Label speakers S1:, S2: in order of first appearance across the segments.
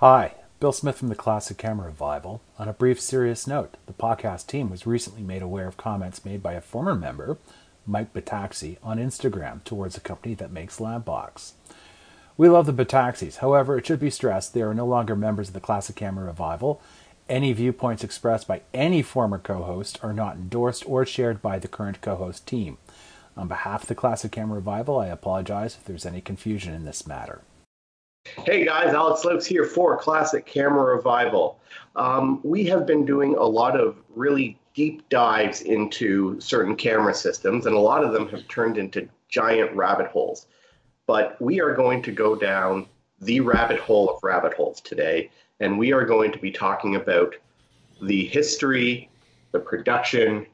S1: Hi, Bill Smith from the Classic Camera Revival. On a brief, serious note, the podcast team was recently made aware of comments made by a former member, Mike Bataxi, on Instagram towards a company that makes Lampbox. We love the Bataxis. However, it should be stressed they are no longer members of the Classic Camera Revival. Any viewpoints expressed by any former co host are not endorsed or shared by the current co host team. On behalf of the Classic Camera Revival, I apologize if there's any confusion in this matter.
S2: Hey guys, Alex Lopes here for Classic Camera Revival. Um, we have been doing a lot of really deep dives into certain camera systems, and a lot of them have turned into giant rabbit holes. But we are going to go down the rabbit hole of rabbit holes today, and we are going to be talking about the history, the production,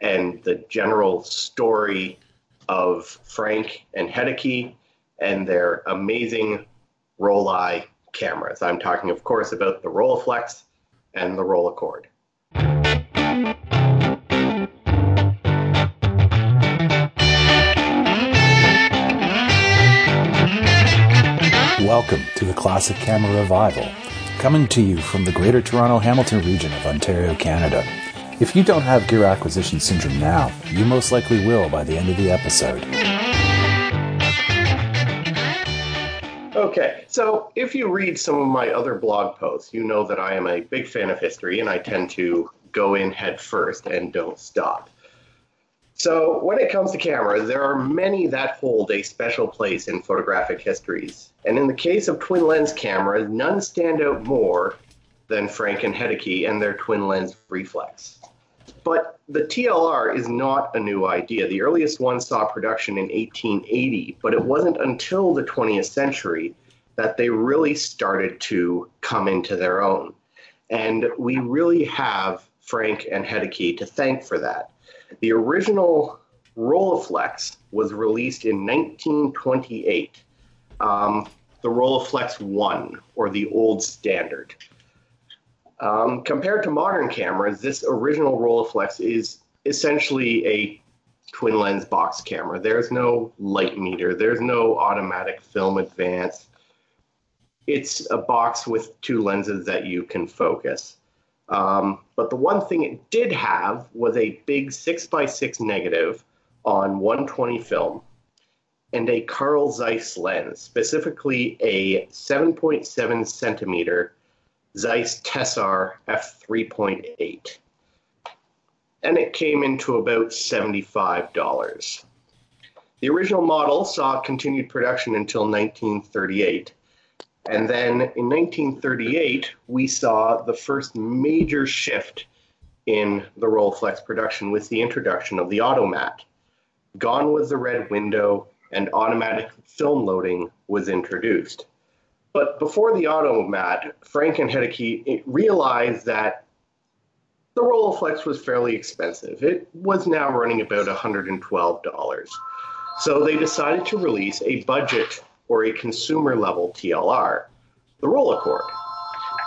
S2: and the general story of Frank and Heidecke and their amazing Rollei cameras. I'm talking, of course, about the Rolleiflex and the Rolleicord.
S1: Welcome to the Classic Camera Revival, coming to you from the Greater Toronto Hamilton region of Ontario, Canada. If you don't have gear acquisition syndrome now, you most likely will by the end of the episode.
S2: Okay, so if you read some of my other blog posts, you know that I am a big fan of history and I tend to go in head first and don't stop. So, when it comes to cameras, there are many that hold a special place in photographic histories. And in the case of twin lens cameras, none stand out more than Frank and Heidecke and their twin lens reflex. But the TLR is not a new idea. The earliest one saw production in 1880, but it wasn't until the 20th century that they really started to come into their own. And we really have Frank and Heidecke to thank for that. The original Rolleiflex was released in 1928. Um, the Rolleiflex 1, or the old standard. Um, compared to modern cameras, this original Rolleiflex is essentially a twin lens box camera. There's no light meter, there's no automatic film advance. It's a box with two lenses that you can focus. Um, but the one thing it did have was a big 6x6 negative on 120 film and a Carl Zeiss lens, specifically a 7.7 centimeter Zeiss Tessar f3.8. And it came into about $75. The original model saw continued production until 1938. And then in 1938, we saw the first major shift in the Rolleiflex production with the introduction of the Automat. Gone was the red window, and automatic film loading was introduced. But before the Automat, Frank and Heidecke realized that the Rolleiflex was fairly expensive. It was now running about $112. So they decided to release a budget or a consumer level TLR, the Rolleicord.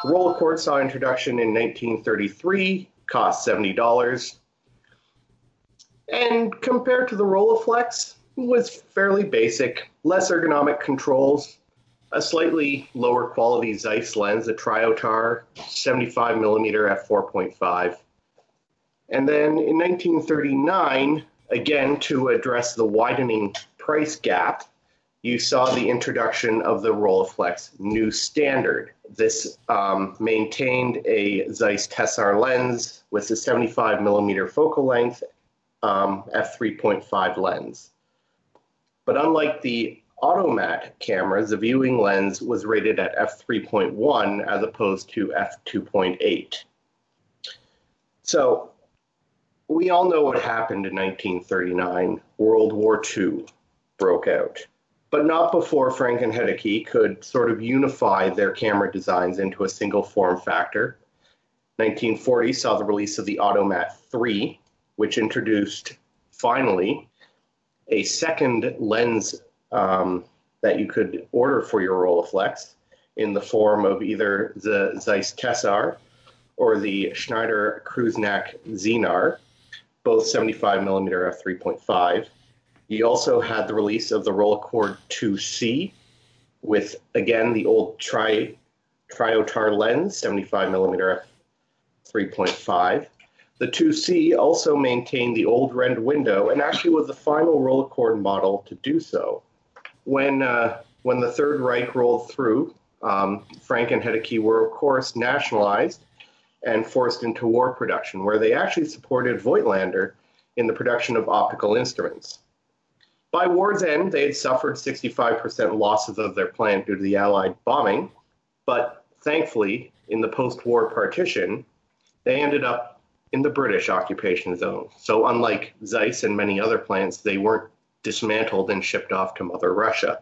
S2: The Rolleicord saw introduction in 1933, cost $70. And compared to the Rolleiflex, was fairly basic, less ergonomic controls, a slightly lower quality Zeiss lens, a Triotar 75 millimeter f4.5. And then in 1939, again to address the widening price gap, you saw the introduction of the Rolleiflex new standard. This um, maintained a Zeiss Tessar lens with a 75 millimeter focal length um, f3.5 lens. But unlike the Automat cameras, the viewing lens was rated at f3.1 as opposed to f2.8. So we all know what happened in 1939. World War II broke out, but not before Frank and Heidecke could sort of unify their camera designs into a single form factor. 1940 saw the release of the Automat 3, which introduced finally a second lens um, that you could order for your Rolleiflex in the form of either the Zeiss Tessar or the Schneider Kreuznach Xenar, both 75 millimeter f3.5. You also had the release of the Rolleicord 2C with, again, the old tri Triotar lens, 75 millimeter f3.5. The 2C also maintained the old Rend window and actually was the final Rolleicord model to do so. When, uh, when the Third Reich rolled through, um, Frank and Heidecke were, of course, nationalized and forced into war production, where they actually supported Voigtlander in the production of optical instruments. By war's end, they had suffered 65% losses of their plant due to the Allied bombing, but thankfully, in the post war partition, they ended up in the British occupation zone. So, unlike Zeiss and many other plants, they weren't dismantled and shipped off to Mother Russia.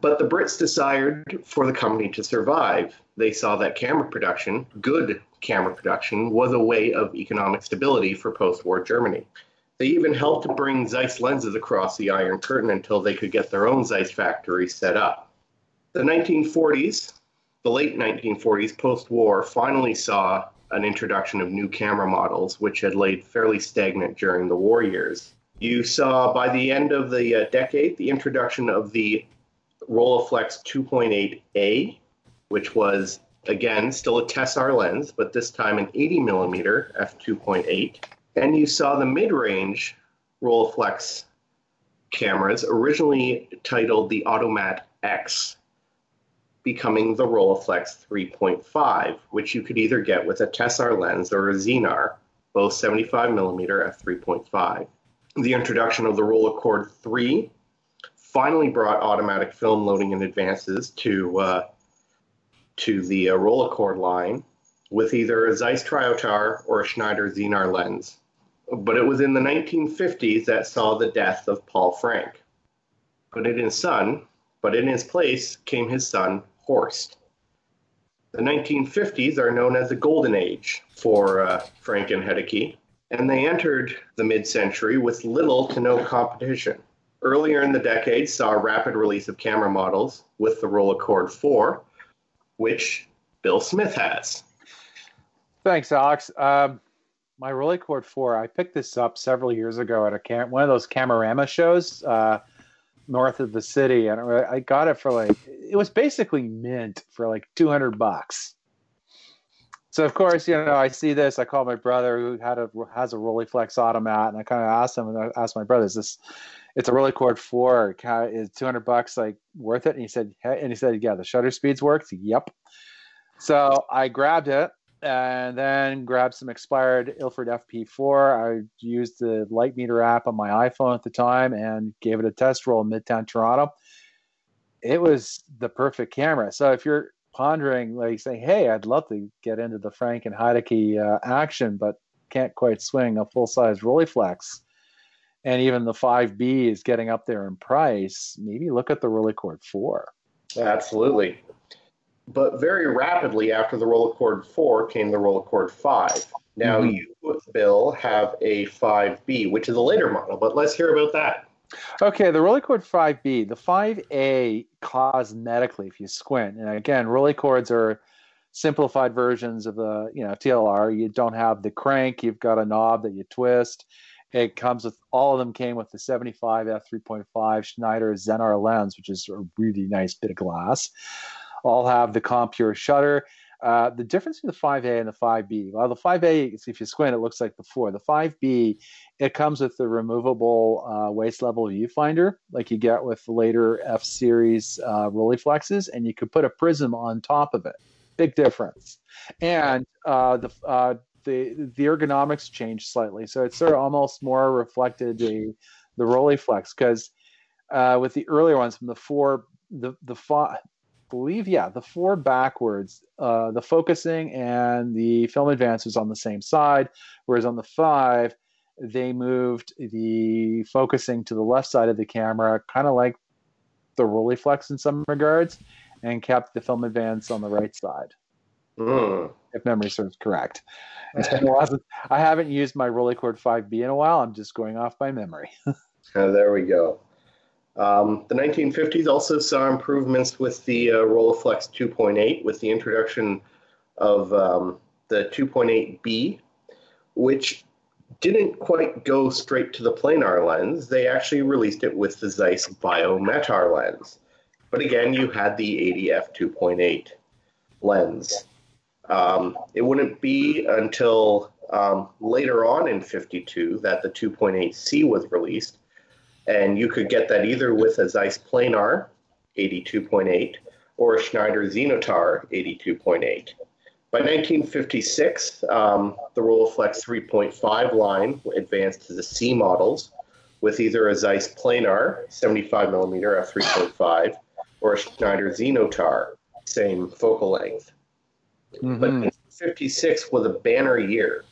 S2: But the Brits desired for the company to survive. They saw that camera production, good camera production, was a way of economic stability for post war Germany. They even helped to bring Zeiss lenses across the Iron Curtain until they could get their own Zeiss factory set up. The 1940s, the late 1940s, post war, finally saw an introduction of new camera models, which had laid fairly stagnant during the war years. You saw by the end of the uh, decade the introduction of the Rolleiflex 2.8A, which was again still a Tessar lens, but this time an 80 millimeter f2.8 and you saw the mid-range Rolleiflex cameras, originally titled the Automat X, becoming the Rolleiflex 3.5, which you could either get with a Tessar lens or a Xenar, both 75 millimeter f3.5. The introduction of the Rolleicord 3 finally brought automatic film loading and advances to uh, to the uh, line with either a Zeiss Triotar or a Schneider Xenar lens but it was in the 1950s that saw the death of Paul Franke. But in his son, but in his place came his son Horst. The 1950s are known as the golden age for uh, Frank and Heidecke, and they entered the mid-century with little to no competition. Earlier in the decade saw a rapid release of camera models with the Rolleicord 4, which Bill Smith has.
S3: Thanks, Alex. Um, my Rolleicord 4, I picked this up several years ago at a cam- one of those Camerama shows uh, north of the city. And I got it for like, it was basically mint for like 200 bucks. So of course, you know, I see this. I call my brother who had a has a Rolleiflex automat, and I kind of asked him, and I asked my brother, "Is this? It's a Rolleicord four. Is two hundred bucks like worth it?" And he said, "And he said, yeah, the shutter speeds works. Yep." So I grabbed it, and then grabbed some expired Ilford FP4. I used the light meter app on my iPhone at the time and gave it a test roll in Midtown Toronto. It was the perfect camera. So if you're pondering, like saying, "Hey, I'd love to get into the Frank and Heidecke uh, action, but can't quite swing a full size Rolleiflex," and even the 5B is getting up there in price, maybe look at the Rolleicord 4.
S2: Absolutely. But very rapidly after the Rolleicord 4 came the Rolleicord 5. Now mm-hmm. you, Bill, have a 5B, which is a later model, but let's hear about that.
S3: Okay, the Rolleicord 5B, the 5A cosmetically, if you squint, and again, Rolleicords are simplified versions of the you know TLR. You don't have the crank; you've got a knob that you twist. It comes with all of them came with the 75 f3.5 Schneider Xenar lens, which is a really nice bit of glass all have the Compur shutter. Uh, the difference between the 5A and the 5B, well, the 5A, if you squint, it looks like the 4. The 5B, it comes with the removable uh, waist level viewfinder, like you get with the later F series uh, Rolleiflexes, and you could put a prism on top of it. Big difference. And uh, the uh, the the ergonomics changed slightly, so it's sort of almost more reflected the the Rolleiflex because uh, with the earlier ones from the four the the five believe, yeah, the four backwards, uh, the focusing and the film advance was on the same side, whereas on the five, they moved the focusing to the left side of the camera, kind of like the Rolleiflex in some regards, and kept the film advance on the right side. Mm. If memory serves correct. I haven't used my Rolleicord 5B in a while. I'm just going off by memory.
S2: uh, there we go. Um, the 1950s also saw improvements with the uh, Rolleiflex 2.8 with the introduction of um, the 2.8B, which didn't quite go straight to the planar lens. They actually released it with the Zeiss Biometar lens. But again, you had the 80 f 2.8. lens. Um, it wouldn't be until um, later on in 52 that the 2.8C was released, and you could get that either with a Zeiss Planar 82.8 or a Schneider Xenotar 82.8. By 1956, um, the Rolleiflex 3.5 line advanced to the C models with either a Zeiss Planar 75 millimeter f3.5 or a Schneider Xenotar, same focal length. Mm-hmm. But 1956 was a banner year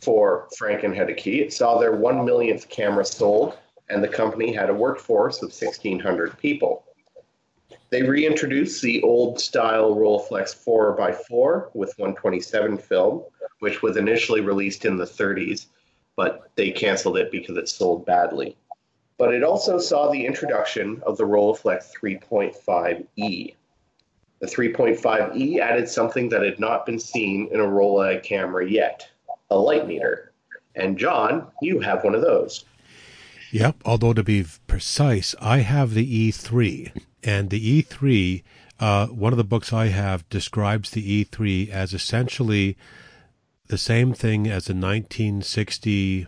S2: for Frank and Heidecke. It saw their one millionth camera sold, and the company had a workforce of 1,600 people. They reintroduced the old style Rolleiflex 4x4 with 127 film, which was initially released in the 30s, but they canceled it because it sold badly. But it also saw the introduction of the Rolleiflex 3.5e. The 3.5e added something that had not been seen in a Rolleiflex camera yet a light meter. And John, you have one of those.
S4: Yep, although to be precise, I have the E3. And the E3, uh, one of the books I have describes the E3 as essentially the same thing as a 1960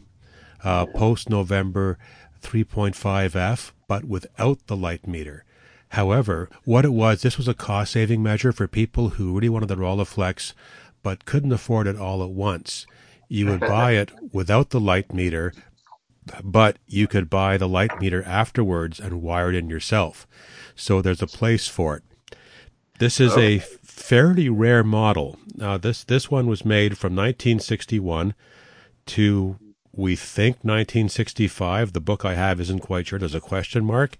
S4: uh, post November 3.5F, but without the light meter. However, what it was, this was a cost saving measure for people who really wanted the Rolleiflex but couldn't afford it all at once. You would buy it without the light meter, but you could buy the light meter afterwards and wire it in yourself. So there's a place for it. This is okay. a fairly rare model. Now this this one was made from 1961 to we think 1965. The book I have isn't quite sure. There's a question mark,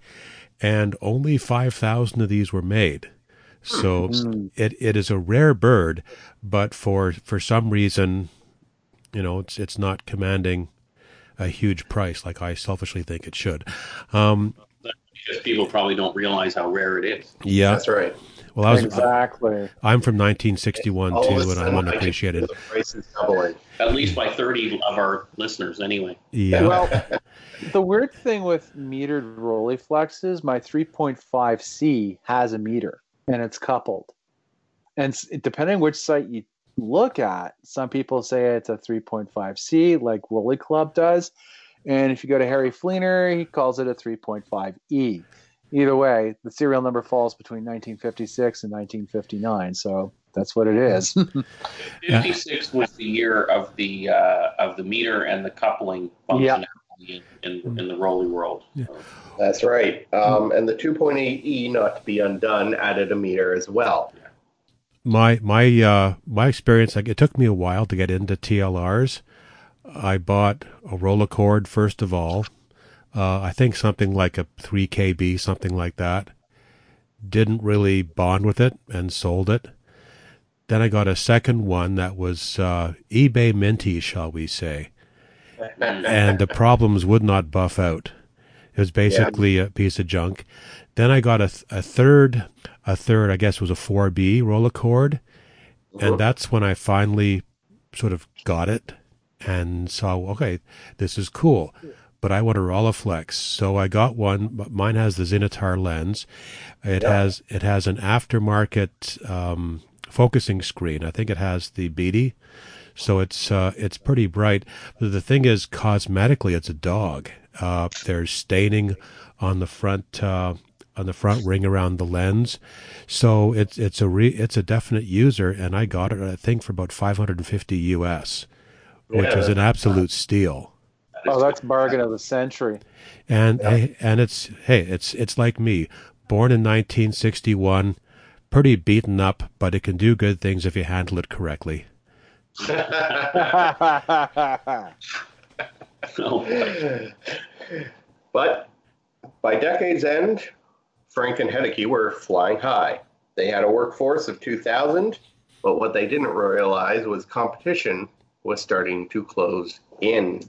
S4: and only 5,000 of these were made. So mm. it, it is a rare bird, but for for some reason, you know, it's it's not commanding a huge price like I selfishly think it should. Um,
S5: because people probably don't realize how rare it is.
S4: Yeah,
S2: that's right.
S4: Well, I was
S1: exactly.
S4: I'm from 1961 too, and I'm unappreciated. The
S2: price is doubling.
S5: At least by 30 of our listeners, anyway.
S4: Yeah.
S1: Well, the weird thing with metered Rolleiflexes, my 3.5C has a meter and it's coupled, and depending which site you look at, some people say it's a 3.5C, like Rollei Club does. And if you go to Harry Fleenor, he calls it a 3.5E. Either way, the serial number falls between 1956 and 1959. So that's what it is.
S5: 56 was the year of the uh, of the meter and the coupling functionality yeah. in, in, in, the Rollei world. Yeah.
S2: That's right. Um, and the 2.8E, not to be undone, added a meter as well.
S4: My my uh, my experience, like it took me a while to get into TLRs I bought a Rolleicord first of all. Uh, I think something like a 3 KB, something like that. Didn't really bond with it and sold it. Then I got a second one that was uh, eBay minty, shall we say. and the problems would not buff out. It was basically yeah. a piece of junk. Then I got a, th- a third, a third, I guess was a 4B Rolleicord. And that's when I finally sort of got it and saw, okay, this is cool, but I want a Rolleiflex. So I got one, but mine has the Xenotar lens. It yeah. has it has an aftermarket um, focusing screen. I think it has the Beattie, so it's uh, it's pretty bright. But the thing is, cosmetically, it's a dog. Uh, there's staining on the front uh, on the front ring around the lens. So it's it's a re, it's a definite user, and I got it I think for about 550 US which yeah. is an absolute steal.
S1: Oh, that's bargain of the century.
S4: And yeah. and it's hey, it's it's like me, born in 1961, pretty beaten up, but it can do good things if you handle it correctly.
S2: Oh but by decade's end, Frank and Heidecke were flying high. They had a workforce of 2,000, but what they didn't realize was competition was starting to close in.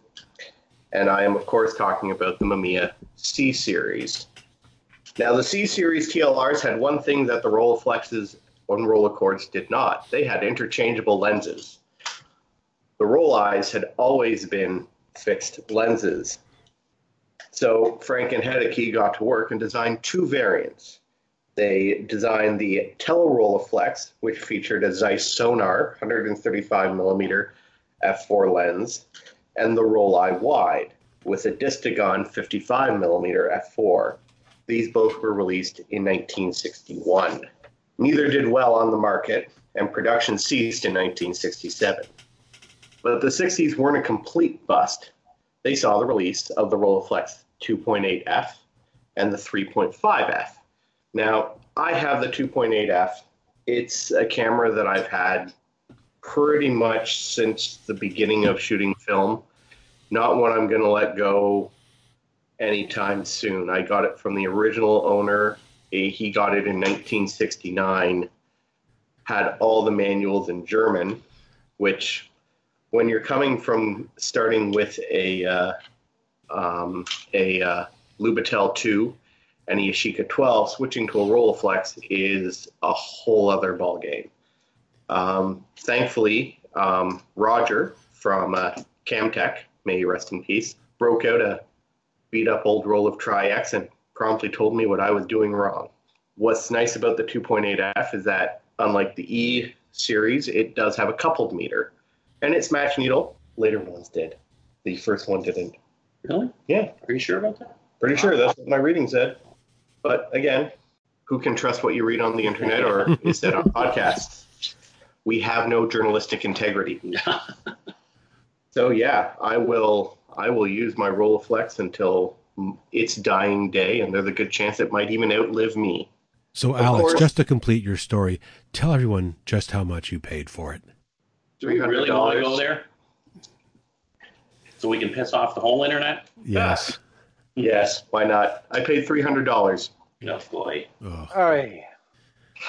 S2: And I am, of course, talking about the Mamiya C series. Now, the C series TLRs had one thing that the Rolleiflexes and Rolleicords did not they had interchangeable lenses. The Rolleis had always been fixed lenses. So Frank and Heidecke got to work and designed two variants They designed the Telerolleiflex, which featured a Zeiss Sonnar, 135 millimeter f4 lens, and the Rollei Wide with a Distagon 55 millimeter f4. These both were released in 1961. Neither did well on the market, and production ceased in 1967. But the 60s weren't a complete bust. They saw the release of the Rolleiflex 2.8F and the 3.5F. Now, I have the 2.8F. It's a camera that I've had pretty much since the beginning of shooting film. Not one I'm going to let go anytime soon. I got it from the original owner. He got it in 1969. Had all the manuals in German, which, when you're coming from starting with a uh, um, a uh, Lubitel 2 and a Yashica 12, switching to a Rolleiflex is a whole other ballgame. Um, thankfully, um, Roger from uh, Camtech, may he rest in peace, broke out a beat up old roll of Tri-X and promptly told me what I was doing wrong. What's nice about the 2.8F is that, unlike the E series, it does have a coupled meter. And it's match needle. Later ones did. The first one didn't.
S5: Really?
S2: Yeah.
S5: Are you sure about that?
S2: Pretty sure that's what my reading said. But again, who can trust what you read on the internet or is said on podcasts? We have no journalistic integrity. so yeah, I will I will use my Rolleiflex until its dying day, and there's a good chance it might even outlive me.
S4: So, Alex, course, just to complete your story, tell everyone just how much you paid for it.
S5: Do we really want to go there? So we can piss off the whole internet?
S4: Yes.
S2: yes, why not? I paid three hundred dollars.
S5: No boy.
S3: All right.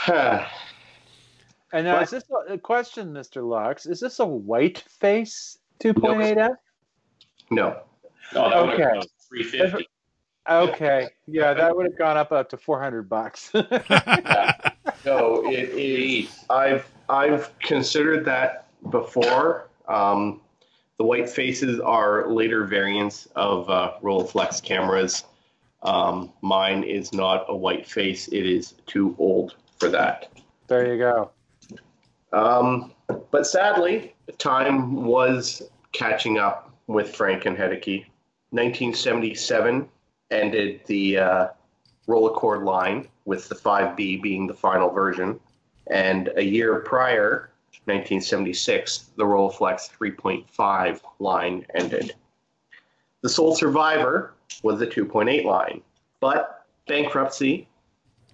S3: and now, is this a, a question, Mr. Lux? Is this a white face 2.8F?
S2: No.
S5: No, okay. Three fifty.
S3: Okay, yeah, that would have gone up up to four hundred bucks.
S2: no, it is. I've I've considered that before. Um, the white faces are later variants of uh, Rolleiflex cameras. Um, mine is not a white face; it is too old for that.
S3: There you go.
S2: Um, but sadly, time was catching up with Frank and Heidecke. 1977 ended the uh, Rolleicord line, with the 5B being the final version. And a year prior, 1976, the Rolleiflex 3.5 line ended. The sole survivor was the 2.8 line, but bankruptcy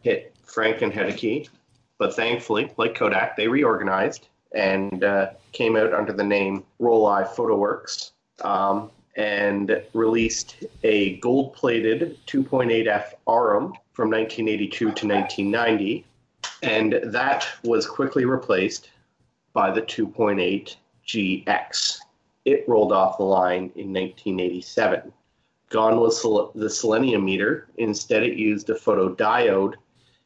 S2: hit Frank and Heidecke. But thankfully, like Kodak, they reorganized and uh, came out under the name Rollei Photoworks um, and released a gold plated 2.8F Aurum from 1982 to 1990. And that was quickly replaced by the 2.8 GX. It rolled off the line in 1987. Gone was the selenium meter. Instead, it used a photodiode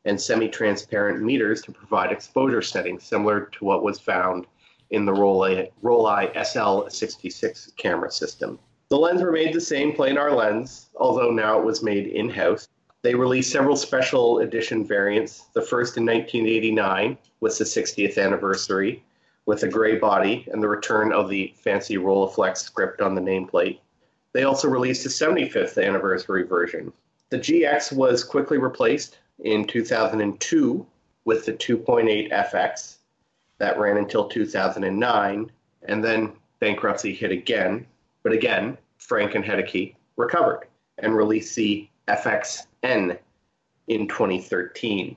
S2: and semi transparent meters to provide exposure settings similar to what was found in the Rollei SL66 camera system. The lens remained the same planar lens, although now it was made in house. They released several special edition variants. The first in 1989 was the 60th anniversary with a gray body and the return of the fancy Rolleiflex script on the nameplate. They also released a 75th anniversary version. The GX was quickly replaced in 2002 with the 2.8 FX that ran until 2009, and then bankruptcy hit again. But again, Frank and Heidecke recovered and released the FXN in 2013.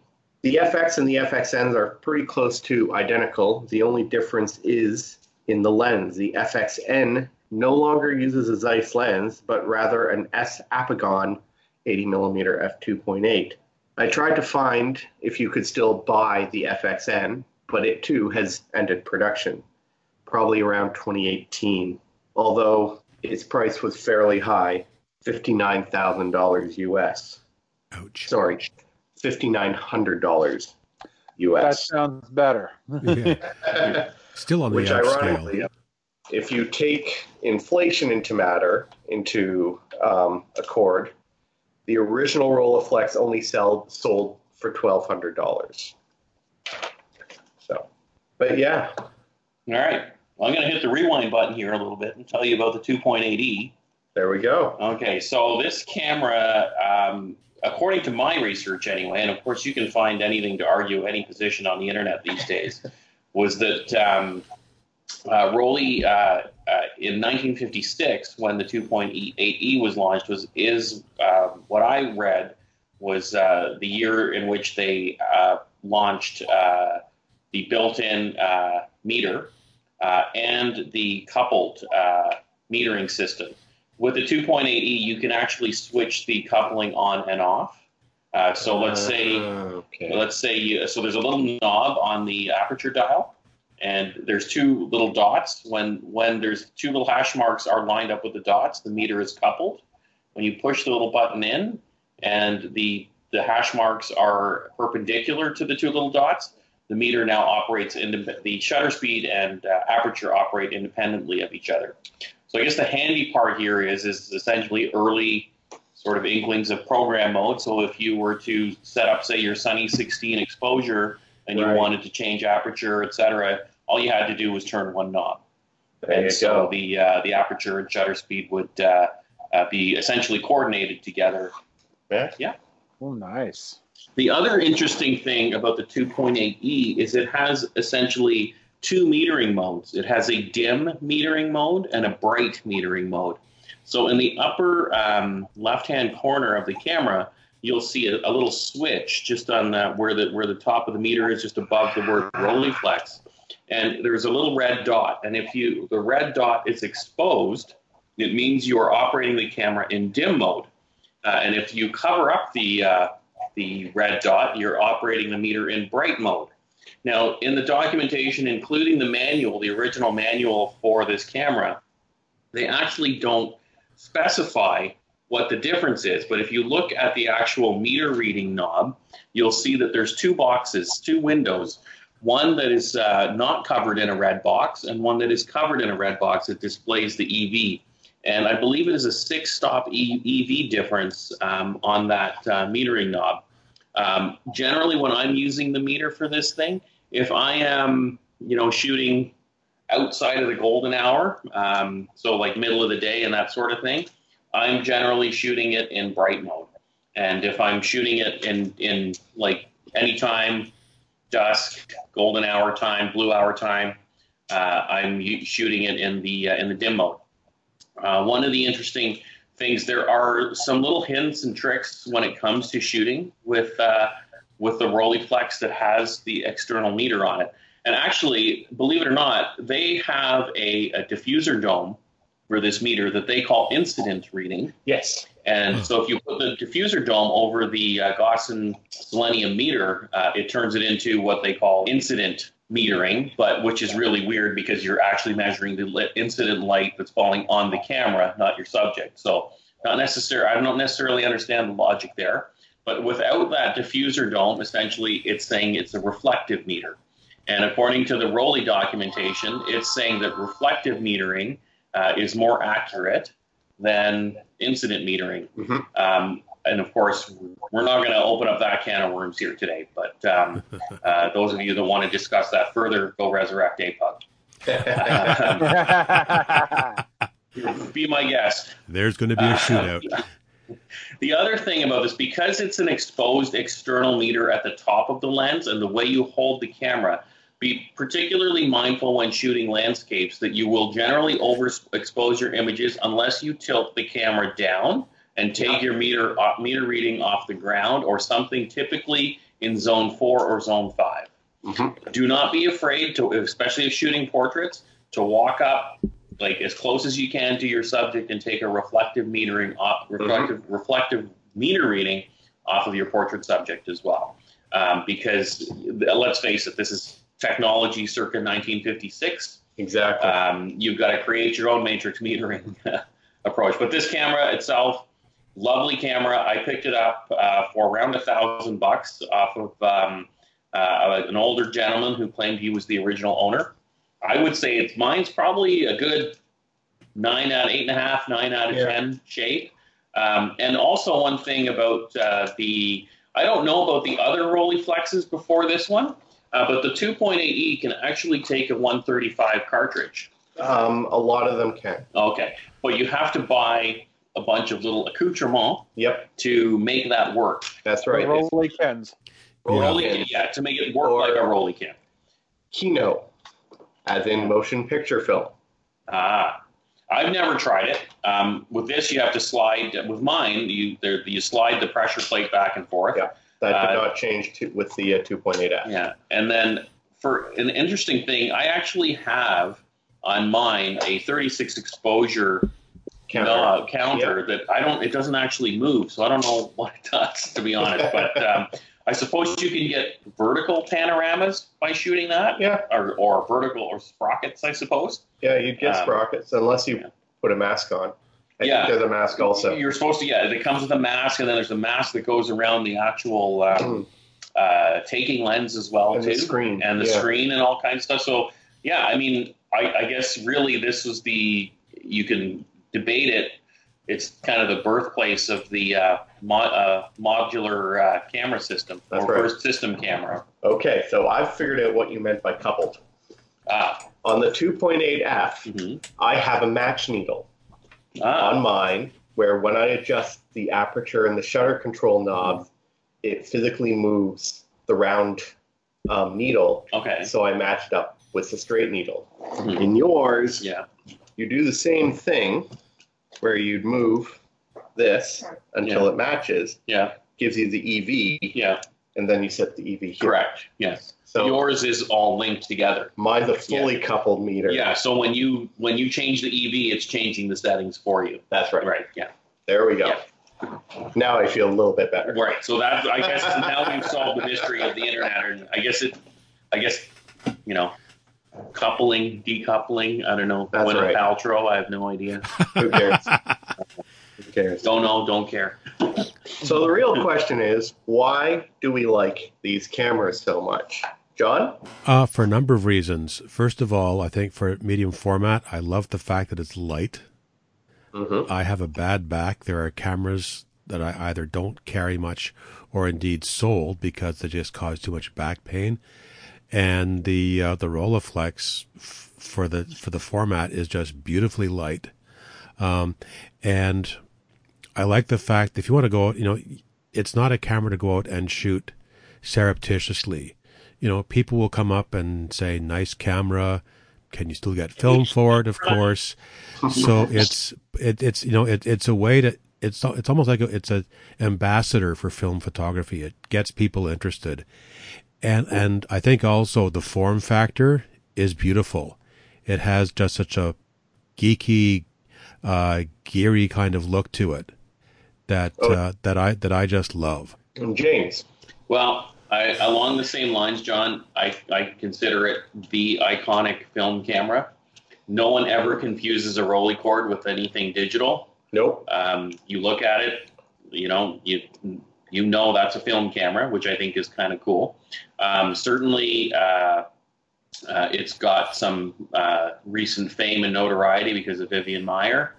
S2: The FX and the FXNs are pretty close to identical. The only difference is in the lens. The FXN no longer uses a Zeiss lens, but rather an S Apogon 80 millimeter f2.8. I tried to find if you could still buy the FXN, but it too has ended production, probably around 2018. Although its price was fairly high, $59,000 US.
S4: Ouch.
S2: Sorry, $5,900
S3: US. That sounds better.
S4: yeah. Still on the
S2: Which ironically, scale. if you take inflation into matter, into um, accord, the original Rolleiflex only sell, sold for twelve hundred dollars. So, but yeah.
S5: All right. Well, I'm going to hit the rewind button here a little bit and tell you about the 2.8e.
S2: There we go.
S5: Okay, so this camera, um, according to my research anyway, and of course you can find anything to argue any position on the internet these days, was that um, uh, Rollei uh, uh, in 1956, when the 2.8e was launched, was is uh, what I read was uh, the year in which they uh, launched the built-in meter and the coupled metering system. With the 2.8e, you can actually switch the coupling on and off. Uh, so let's say, okay. let's say, you, so there's a little knob on the aperture dial, and there's two little dots. When when there's two little hash marks are lined up with the dots, the meter is coupled. When you push the little button in, and the the hash marks are perpendicular to the two little dots, the meter now operates in the shutter speed and uh, aperture operate independently of each other. So I guess the handy part here is is essentially early sort of inklings of program mode. So if you were to set up, say, your Sunny 16 exposure and you right. wanted to change aperture, etc., all you had to do was turn one knob.
S2: There and
S5: so
S2: go.
S5: the uh, the aperture and shutter speed would uh, uh, be essentially coordinated together.
S2: Yeah.
S5: Yeah.
S3: Oh, nice.
S5: The other interesting thing about the 2.8e is it has essentially two metering modes. It has a dim metering mode and a bright metering mode. So in the upper um, left-hand corner of the camera, you'll see a, a little switch just on that where the where the top of the meter is, just above the word Rolleiflex, and there's a little red dot. And if you the red dot is exposed, it means you are operating the camera in dim mode. Uh, and if you cover up the uh, the red dot, you're operating the meter in bright mode. Now, in the documentation, including the manual, the original manual for this camera, they actually don't specify what the difference is. But if you look at the actual meter reading knob, you'll see that there's two boxes, two windows. One that is uh, not covered in a red box, and one that is covered in a red box that displays the EV. And I believe it is a six stop EV difference um, on that uh, metering knob. Um, generally, when I'm using the meter for this thing, if I am, you know, shooting outside of the golden hour, um, so like middle of the day and that sort of thing, I'm generally shooting it in bright mode. And if I'm shooting it in in like anytime, dusk, golden hour time, blue hour time, uh, I'm shooting it in the uh, in the dim mode. Uh, one of the interesting things. There are some little hints and tricks when it comes to shooting with uh, with the Rolleiflex that has the external meter on it. And actually, believe it or not, they have a, a diffuser dome for this meter that they call incident reading.
S2: Yes.
S5: And so if you put the diffuser dome over the uh, Gossen selenium meter, uh, it turns it into what they call incident metering, but which is really weird because you're actually measuring the incident light that's falling on the camera, not your subject. So not necessarily, I don't necessarily understand the logic there, but without that diffuser dome, essentially it's saying it's a reflective meter. And according to the Rollei documentation, it's saying that reflective metering uh, is more accurate than incident metering. Mm-hmm. Um, and of course, we're not going to open up that can of worms here today. But um, uh, those of you that want to discuss that further, go resurrect APUG. Um, be my guest.
S4: There's going to be a shootout. Uh,
S5: the other thing about this, because it's an exposed external meter at the top of the lens and the way you hold the camera, be particularly mindful when shooting landscapes that you will generally overexpose your images unless you tilt the camera down and take your meter uh, meter reading off the ground or something typically in zone four or zone 5 mm-hmm. Do not be afraid to, especially if shooting portraits, to walk up like as close as you can to your subject and take a reflective metering off, reflective mm-hmm. reflective meter reading off of your portrait subject as well. Um, because let's face it, this is technology circa 1956.
S2: Exactly.
S5: Um, you've got to create your own matrix metering approach. But this camera itself lovely camera. I picked it up uh, for around a thousand bucks off of um, uh, an older gentleman who claimed he was the original owner. I would say it's mine's probably a good nine out of eight and a half, nine out of yeah. ten shape. Um, and also one thing about uh, the I don't know about the other Rolleiflexes before this one, uh, but the 2.8E can actually take a 135 cartridge.
S2: Um, a lot of them can.
S5: Okay, but you have to buy a bunch of little accoutrements
S2: Yep,
S5: to make that work.
S2: that's right.
S3: Rolly Kens.
S5: Rollei, yeah, to make it work
S2: Or-
S5: like a Rolleikin.
S2: Kino, as in motion picture film.
S5: Ah, I've never tried it. Um, with this, you have to slide. With mine, you there, you slide the pressure plate back and forth.
S2: Yeah. That did
S5: Uh,
S2: not change to, with the uh, 2.8F.
S5: Yeah, and then for an interesting thing, I actually have on mine a 36 exposure
S2: Counter.
S5: uh, counter that I don't. It doesn't actually move, so I don't know what it does to be honest. but um, I suppose you can get vertical panoramas by shooting that,
S2: Yeah,
S5: or or vertical or sprockets, I suppose.
S2: yeah, you'd get
S5: Um,
S2: sprockets unless you
S5: yeah.
S2: put a mask on. I
S5: Yeah.
S2: think there's a mask also.
S5: You're supposed to, yeah. It comes with a mask, and then there's a mask that goes around the actual um,
S2: Mm.
S5: uh, taking lens as well
S2: And
S5: too,
S2: the screen.
S5: and the
S2: yeah.
S5: screen and all kinds of stuff. So yeah, I mean, I, I guess really this was the you can debate it. It's kind of the birthplace of the uh, uh, modular uh, camera system
S2: That's
S5: or
S2: right.
S5: first system camera.
S2: Okay, so I've figured out what you meant by coupled.
S5: Ah,
S2: On the 2.8F,
S5: mhm.
S2: I have a match needle
S5: ah,
S2: on mine where when I adjust the aperture and the shutter control knobs, it physically moves the round um, needle.
S5: okay,
S2: So I matched up with the straight needle.
S5: Mhm.
S2: In yours,
S5: yeah,
S2: you do the same thing where you'd move this until
S5: Yeah.
S2: it matches,
S5: yeah,
S2: gives you the EV,
S5: yeah.
S2: and then you set the EV here.
S5: Correct. Yes.
S2: So
S5: Yours is all linked together.
S2: mine's a fully coupled meter.
S5: Yeah. So when you when you change the EV, it's changing the settings for you.
S2: That's right.
S5: Right. Yeah.
S2: There we go.
S5: Yeah.
S2: Now I feel a little bit better.
S5: Right. So that I guess now we've solved the mystery of the internet, and I guess it, I guess, you know, coupling, decoupling. I don't know.
S2: That's right.
S5: Paltrow. I have no idea.
S2: Who cares? Who cares?
S5: Don't know. Don't care.
S2: So the real question is, why do we like these cameras so much? John?
S4: Uh, for a number of reasons. First of all, I think for medium format, I love the fact that it's light.
S2: Mm-hmm.
S4: I have a bad back. There are cameras that I either don't carry much or indeed sold because they just cause too much back pain. And the uh, the Rolleiflex f- for the for the format is just beautifully light. Um, and I like the fact if you want to go out, you know, it's not a camera to go out and shoot surreptitiously. You know, people will come up and say, "Nice camera." Can you still get film for it? Of course. So it's it, it's you know it, it's a way to it's it's almost like a, it's a ambassador for film photography. It gets people interested, and and I think also the form factor is beautiful. It has just such a geeky, uh, geary kind of look to it that
S2: Oh.
S4: uh, that I that I just love.
S2: And James.
S5: Well, I, along the same lines, John, I, I consider it the iconic film camera. No one ever confuses a Rolleicord with anything digital.
S2: Nope.
S5: Um, you look at it, you know, you you know that's a film camera, which I think is kind of cool. Um, certainly, uh, uh, it's got some uh, recent fame and notoriety because of Vivian Maier.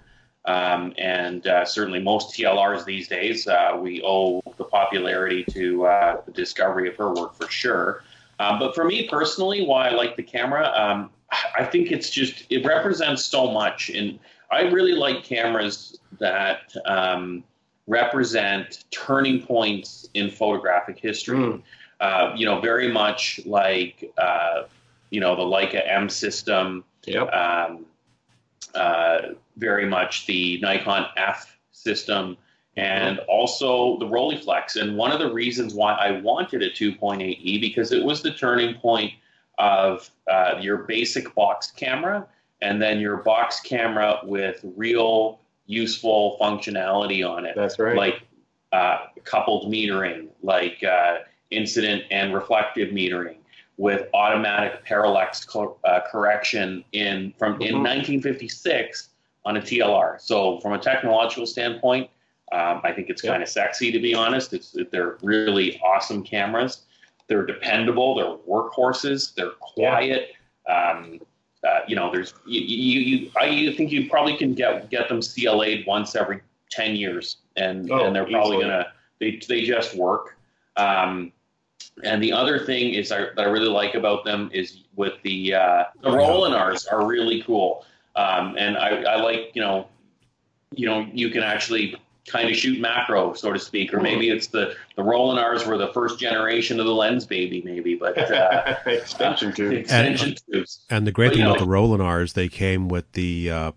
S5: Um, and uh, certainly, most TLRs these days, uh, we owe the popularity to uh, the discovery of her work for sure. Um, but for me personally, why I like the camera, um, I think it's just it represents so much, and I really like cameras that um, represent turning points in photographic history.
S2: Mm.
S5: Uh, you know, very much like uh, you know the Leica M system,
S2: Yep.
S5: um, very much the Nikon F system, and also the Rolleiflex. And one of the reasons why I wanted a 2.8e because it was the turning point of uh, your basic box camera and then your box camera with real useful functionality on it
S2: That's right.
S5: like uh, coupled metering, like uh, incident and reflective metering, with automatic parallax co- uh, correction in from in
S2: Mhm.
S5: 1956 on a TLR. So from a technological standpoint, um, I think it's
S2: Yep.
S5: kind of sexy to be honest. It's they're really awesome cameras. They're dependable. They're workhorses. They're quiet. Um, uh, you know, there's you, you, you I you think you probably can get get them CLA'd once every ten years, and
S2: Oh,
S5: and they're probably
S2: easily.
S5: gonna they they just work. Um, and the other thing is I, that I really like about them is with the uh, the Rolleinars are really cool. Um, and I, I like you know you know you can actually kind of shoot macro, so to speak, or maybe it's the the Rolleinars were the first generation of the lens baby, maybe, but uh,
S2: extension tubes.
S5: Extension
S4: and,
S5: tubes.
S4: And the great
S5: But,
S4: thing about
S5: know-
S4: the Rolleinars, they came with the uh,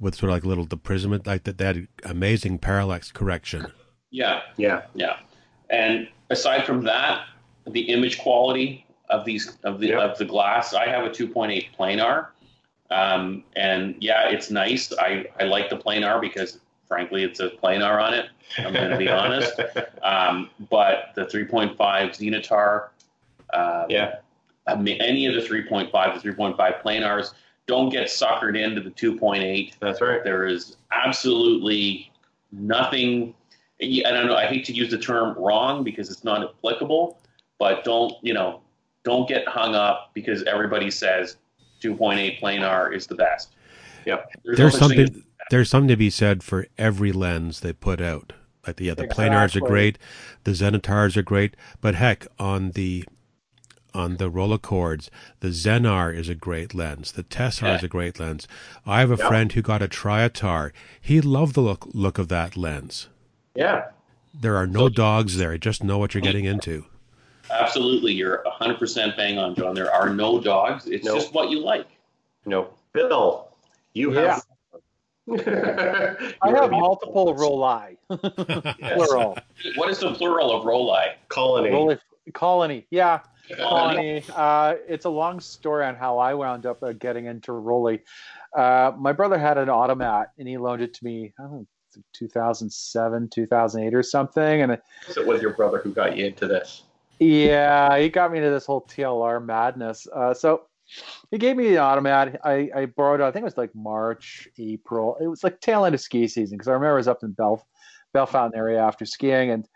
S4: with sort of like little deprisonment, like that. They had amazing parallax correction.
S5: Yeah,
S2: Yeah.
S5: yeah. And aside from that, the image quality of these of the
S2: Yeah.
S5: of the glass, I have a 2.8 planar, um, and yeah, it's nice. I I like the planar because frankly, it's a planar on it. I'm going to be honest. Um, but the 3.5 Xenotar, uh,
S2: Yeah.
S5: I mean, any of the 3.5 to 3.5 planars don't get suckered into the 2.8.
S2: That's right.
S5: There is absolutely nothing. I don't know. I hate to use the term wrong because it's not applicable, but don't you know? Don't get hung up because everybody says 2.8 planar is the best.
S2: Yep.
S5: There's,
S4: There's
S5: no
S4: something there's something to be said for every lens they put out. Like the, yeah, the planars are great, the Xenotars are great, but heck, on the on the Rolleicords, the Xenar is a great lens. The Tessar is a great lens. I have a
S2: Yeah.
S4: friend who got a Triotar. He loved the look look of that lens.
S2: Yeah.
S4: There are no dogs there. You just know what you're getting into.
S5: Absolutely, you're 100% bang on, John. There are no dogs. It's
S2: Nope.
S5: just what you like.
S2: No. Bill, you have.
S3: I have multiple roli, plural.
S5: What is the plural of roli?
S2: colony.
S3: Roli colony. Yeah,
S5: Colony.
S3: colony. Uh, it's a long story on how I wound up uh, getting into Rollei. Uh, my brother had an automat, and he loaned it to me. I don't know, 2007, 2008, or something. And
S2: So it was your brother who got you into this.
S3: Yeah, he got me into this whole TLR madness. Uh, so he gave me the automat. I, I borrowed it. I think it was like March, April. It was like tail end of ski season because I remember I was up in Bell, Bellefontaine area after skiing, and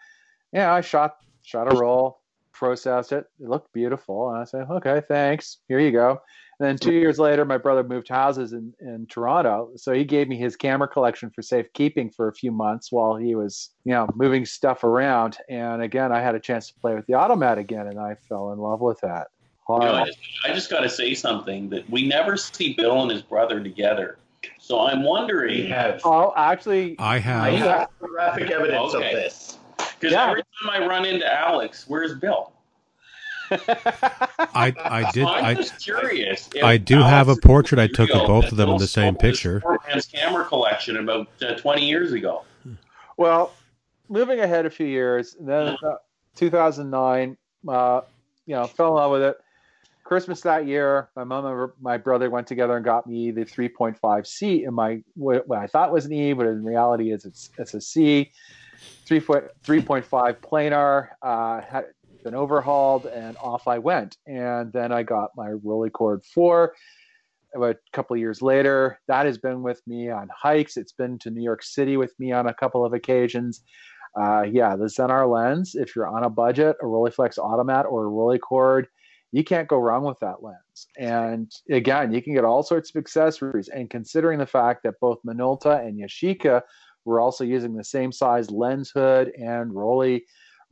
S3: yeah, I shot shot a roll, processed it. It looked beautiful, and I said, "Okay, thanks. Here you go." And then two years later, my brother moved houses in, in Toronto, so he gave me his camera collection for safekeeping for a few months while he was, you know, moving stuff around. And again, I had a chance to play with the automat again, and I fell in love with that.
S5: You know, I just, I just got to say something that we never see Bill and his brother together. So I'm
S2: We
S5: wondering,
S2: have,
S3: Oh, actually,
S4: I have.
S2: I
S4: have
S2: have photographic evidence
S5: Okay.
S2: of this.
S5: because
S3: Yeah.
S5: every time I run into Alex, where's Bill?
S4: I I did
S5: I'm
S4: I
S5: just curious. if
S4: I do have a portrait I took of both of them in the same
S5: stole his
S4: picture.
S5: man's camera collection about uh, 20 years ago.
S3: Well, moving ahead a few years, then uh, 2009, uh, you know, fell in love with it. Christmas that year, my mom and my brother went together and got me the 3.5 C in my what what I thought was an E, but in reality is it's it's a C. 3.5 planar uh, had been overhauled and off I went. And then I got my Rolleicord 4 about a couple years later. That has been with me on hikes. It's been to New York City with me on a couple of occasions. Uh, yeah, the Xenar lens, if you're on a budget, a Rolleiflex Automat or a Rolleicord, you can't go wrong with that lens. And again, you can get all sorts of accessories. And considering the fact that both Minolta and Yashica were also using the same size lens hood and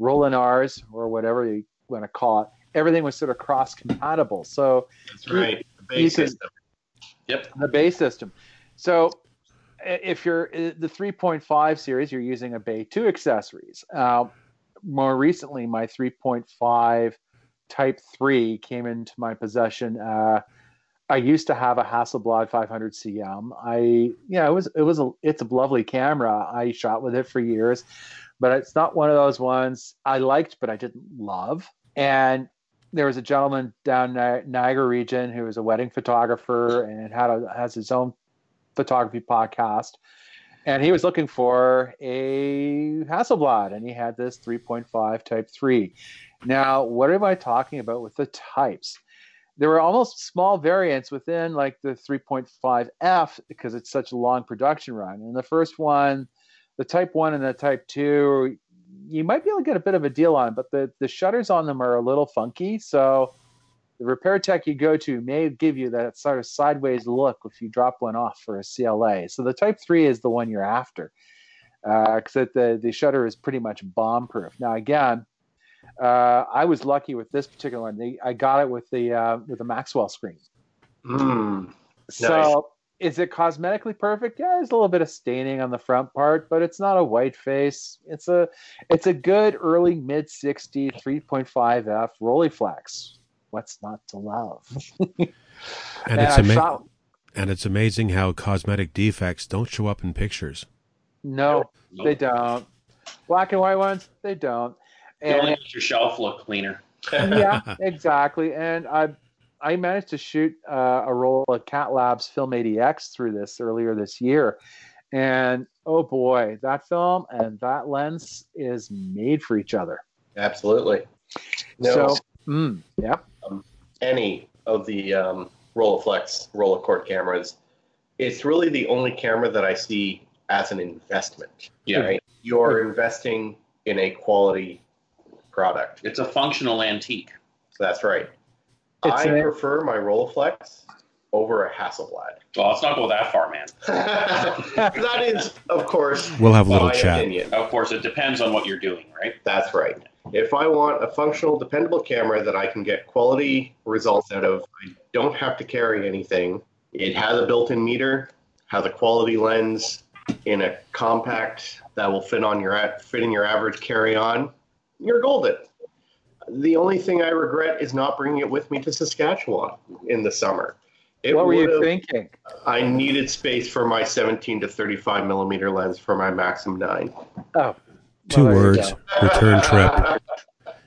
S3: Rollei Rolleinars or whatever you want to call it, everything was sort of cross compatible. So
S2: That's right. The base system.
S5: Yep.
S3: the base system. So if you're the 3.5 series, you're using a Bay 2 accessories. Uh, more recently, my 3.5 Type 3 came into my possession. Uh, I used to have a Hasselblad 500 CM. I, yeah, it was it was a it's a lovely camera. I shot with it for years, but it's not one of those ones I liked, but I didn't love. And there was a gentleman down Ni- Niagara region who was a wedding photographer and had a, has his own photography podcast. And he was looking for a Hasselblad, and he had this 3.5 Type 3. Now, what am I talking about with the types? There were almost small variants within like the 3.5F because it's such a long production run. And the first one, the Type 1 and the Type 2, you might be able to get a bit of a deal on, but the, the shutters on them are a little funky. So the repair tech you go to may give you that sort of sideways look if you drop one off for a CLA. So the Type 3 is the one you're after because the, the shutter is pretty much bomb proof. Now, again, Uh, I was lucky with this particular one. They, I got it with the uh, with the Maxwell screen.
S2: Mm.
S3: So is it cosmetically perfect? Yeah, there's a little bit of staining on the front part, but it's not a white face. It's a it's a good early mid 60 3.5 f Rolleiflex. What's not to love?
S4: And,
S3: And
S4: it's
S3: I
S4: ama-
S3: shot-
S4: and it's amazing how cosmetic defects don't show up in pictures.
S3: no,
S5: Nope.
S3: they don't. Black and white ones, they don't.
S5: It only
S3: And
S5: makes your shelf look cleaner.
S3: yeah, exactly. And I I managed to shoot uh, a roll of Cat Labs Film 80X through this earlier this year. And oh boy, that film and that lens is made for each other.
S2: Absolutely. No,
S3: So, mm, yeah.
S2: any of the um, Rolleiflex Rolleicord cameras, it's really the only camera that I see as an investment.
S5: Yeah.
S2: Right? You're investing in a quality product.
S5: It's a functional antique.
S2: That's right.
S3: It's
S2: I
S3: a-
S2: prefer my Rolleiflex over a Hasselblad.
S5: Well, let's not go that far, man.
S2: that is, of course,
S4: We'll have a little
S2: my
S4: chat.
S2: opinion.
S5: Of course, it depends on what you're doing, right?
S2: That's right. If I want a functional, dependable camera that I can get quality results out of, I don't have to carry anything. It has a built-in meter, has a quality lens in a compact that will fit on your a- fit in your average carry-on. You're golden. The only thing I regret is not bringing it with me to Saskatchewan in the summer. It
S3: what were you thinking?
S2: I needed space for my 17 to 35 millimeter lens for my Maxxum 9.
S3: Oh,
S4: Two
S3: well, there you
S4: words, return trip.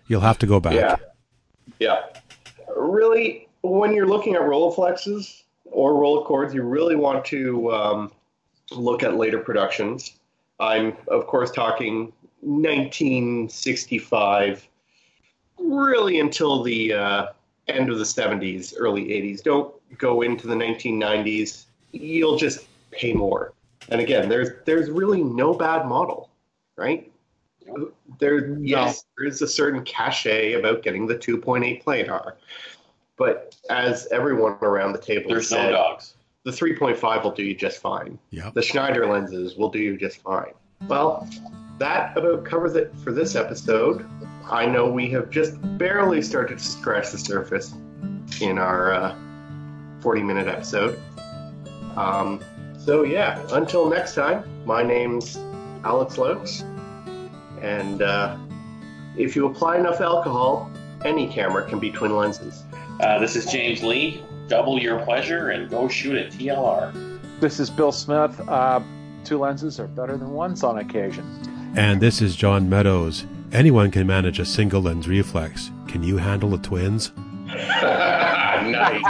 S4: You'll have to go back.
S2: Yeah. Yeah. Really, when you're looking at Rolleiflexes or Rolleicords, you really want to um, look at later productions. I'm, of course, talking 1965, really until the uh, end of the 70s, early 80s. Don't go into the 1990s. You'll just pay more. And again, there's there's really no bad model, right? There, yes, there is a certain cachet about getting the 2.8 planar, but as everyone around the table
S5: There's
S2: said,
S5: no dogs.
S2: the 3.5 will do you just fine.
S4: Yep.
S2: The Schneider lenses will do you just fine. Well, that about covers it for this episode. I know we have just barely started to scratch the surface in our uh, 40 minute episode. Um, so, yeah, until next time, my name's Alex Laux. And uh, if you apply enough alcohol, any camera can be twin lenses.
S5: Uh, this is James Lee. Double your pleasure and go shoot at TLR.
S3: This is Bill Smith. Uh, two lenses are better than ones on occasion.
S4: And this is John Meadows. Anyone can manage a single lens reflex. Can you handle the twins?
S2: nice.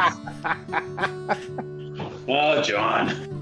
S5: Oh, John.